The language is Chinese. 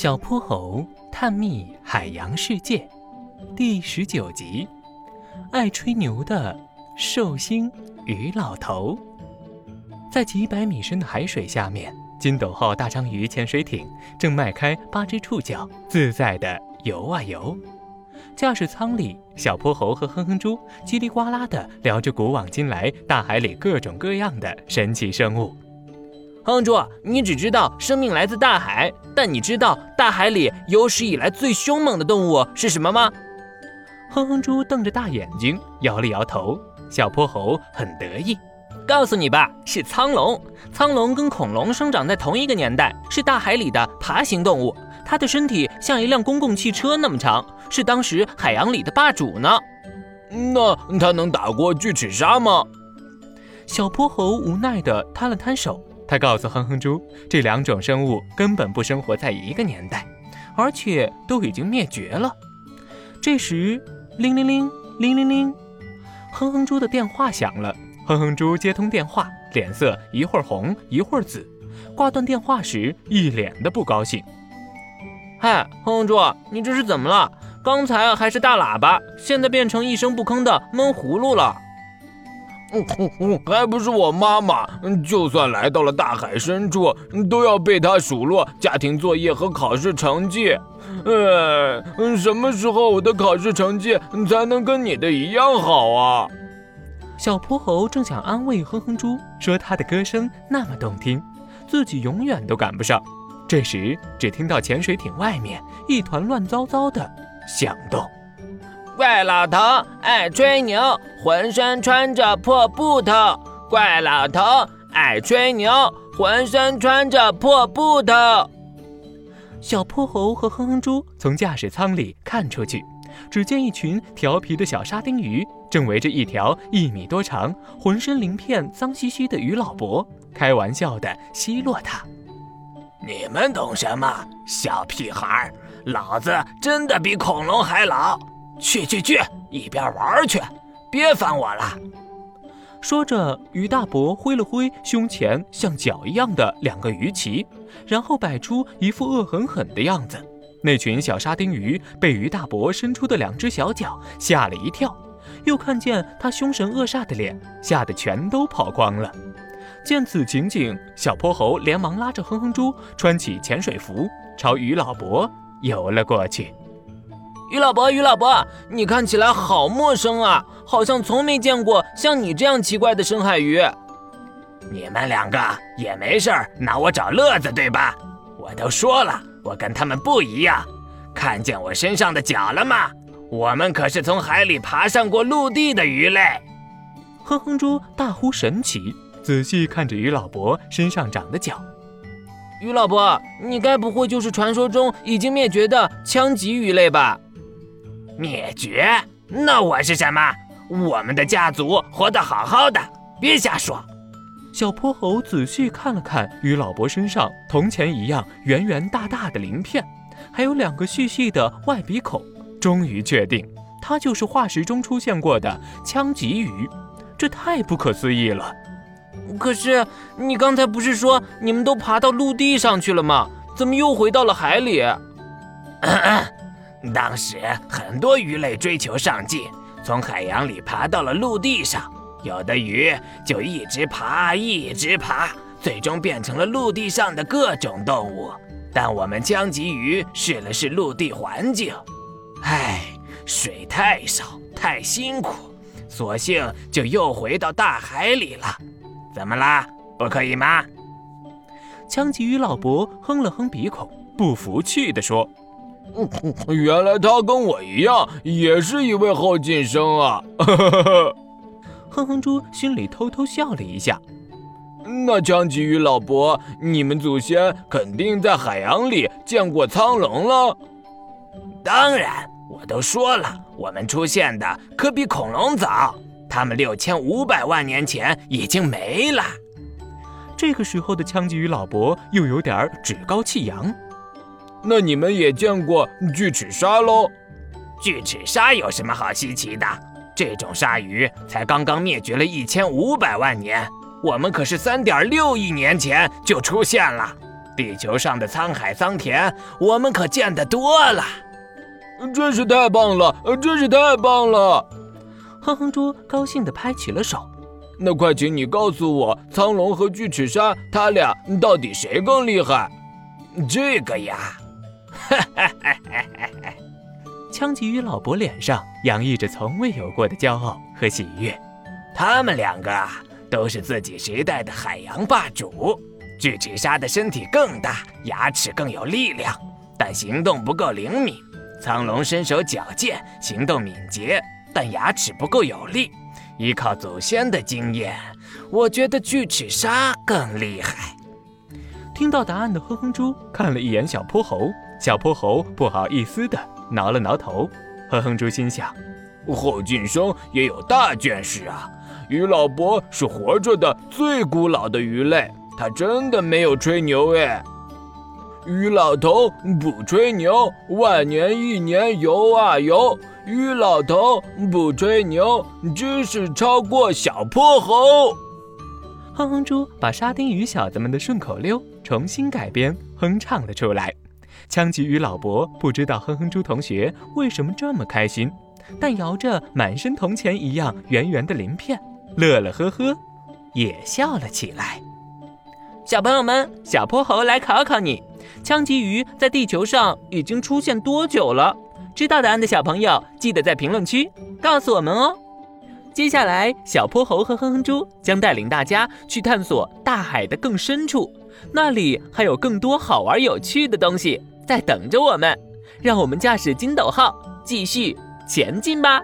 小泼猴探秘海洋世界第十九集：爱吹牛的寿星鱼老头。在几百米深的海水下面，金斗号大章鱼潜水艇正迈开八只触角，自在地游啊游。驾驶舱里，小泼猴和哼哼猪叽里呱啦地聊着古往今来大海里各种各样的神奇生物。哼哼猪，你只知道生命来自大海，但你知道大海里有史以来最凶猛的动物是什么吗？哼哼猪瞪着大眼睛，摇了摇头。小泼猴很得意，告诉你吧，是苍龙。苍龙跟恐龙生长在同一个年代，是大海里的爬行动物。它的身体像一辆公共汽车那么长，是当时海洋里的霸主呢。那它能打过巨齿鲨吗？小泼猴无奈地摊了摊手。他告诉哼哼猪，这两种生物根本不生活在一个年代，而且都已经灭绝了。这时，铃铃铃，铃铃铃，哼哼猪的电话响了。哼哼猪接通电话，脸色一会儿红一会儿紫。挂断电话时，一脸的不高兴。嗨，哼哼猪，你这是怎么了？刚才还是大喇叭，现在变成一声不吭的闷葫芦了。还不是我妈妈，就算来到了大海深处，都要被她数落家庭作业和考试成绩。呃，什么时候我的考试成绩才能跟你的一样好啊？小泼猴正想安慰哼哼猪，说他的歌声那么动听，自己永远都赶不上。这时，只听到潜水艇外面一团乱糟糟的响动。怪老头爱吹牛，浑身穿着破布头。怪老头爱吹牛，浑身穿着破布头。小泼猴和哼哼猪从驾驶舱里看出去，只见一群调皮的小沙丁鱼正围着一条一米多长、浑身鳞片脏兮兮的鱼老伯，开玩笑地奚落他：“你们懂什么，小屁孩？老子真的比恐龙还老。”去去去，一边玩去，别烦我了。说着，于大伯挥了挥胸前像脚一样的两个鱼鳍，然后摆出一副恶狠狠的样子。那群小沙丁鱼被于大伯伸出的两只小脚吓了一跳，又看见他凶神恶煞的脸，吓得全都跑光了。见此情景，小泼猴连忙拉着哼哼猪穿起潜水服，朝于老伯游了过去。于老伯，于老伯，你看起来好陌生啊，好像从没见过像你这样奇怪的深海鱼。你们两个也没事儿拿我找乐子，对吧？我都说了，我跟他们不一样。看见我身上的脚了吗？我们可是从海里爬上过陆地的鱼类。哼哼猪大呼神奇，仔细看着于老伯身上长的脚。于老伯，你该不会就是传说中已经灭绝的枪鲫鱼类吧？灭绝？那我是什么？我们的家族活得好好的，别瞎说。小泼猴仔细看了看与老伯身上铜钱一样圆圆大大的鳞片，还有两个细细的外鼻孔，终于确定它就是化石中出现过的枪鲫鱼。这太不可思议了！可是你刚才不是说你们都爬到陆地上去了吗？怎么又回到了海里？当时很多鱼类追求上进，从海洋里爬到了陆地上。有的鱼就一直爬，一直爬，最终变成了陆地上的各种动物。但我们江鲫鱼试了试陆地环境，唉，水太少，太辛苦，索性就又回到大海里了。怎么啦？不可以吗？江鲫鱼老伯哼了哼鼻孔，不服气地说。原来他跟我一样，也是一位后进生啊！哼哼猪心里偷偷笑了一下。那江鲫鱼老伯，你们祖先肯定在海洋里见过苍龙了。当然，我都说了，我们出现的可比恐龙早，他们六千五百万年前已经没了。这个时候的枪鲫鱼老伯又有点趾高气扬。那你们也见过巨齿鲨喽？巨齿鲨有什么好稀奇的？这种鲨鱼才刚刚灭绝了一千五百万年，我们可是三点六亿年前就出现了。地球上的沧海桑田，我们可见得多了。真是太棒了！真是太棒了！哼哼猪高兴地拍起了手。那快请你告诉我，苍龙和巨齿鲨，他俩到底谁更厉害？这个呀！枪鲫鱼老伯脸上洋溢着从未有过的骄傲和喜悦。他们两个都是自己时代的海洋霸主。巨齿鲨的身体更大，牙齿更有力量，但行动不够灵敏。苍龙身手矫健，行动敏捷，但牙齿不够有力。依靠祖先的经验，我觉得巨齿鲨更厉害。听到答案的哼哼猪看了一眼小泼猴，小泼猴不好意思地挠了挠头。哼哼猪心想：后进生也有大见识啊！鱼老伯是活着的最古老的鱼类，他真的没有吹牛哎。鱼老头不吹牛，万年一年游啊游。鱼老头不吹牛，知识超过小泼猴。哼哼猪把沙丁鱼小子们的顺口溜重新改编哼唱了出来。枪鲫鱼老伯不知道哼哼猪同学为什么这么开心，但摇着满身铜钱一样圆圆的鳞片，乐乐呵呵，也笑了起来。小朋友们，小泼猴来考考你。枪鲫鱼在地球上已经出现多久了？知道答案的小朋友，记得在评论区告诉我们哦。接下来，小泼猴和哼哼猪将带领大家去探索大海的更深处，那里还有更多好玩有趣的东西在等着我们。让我们驾驶金斗号继续前进吧。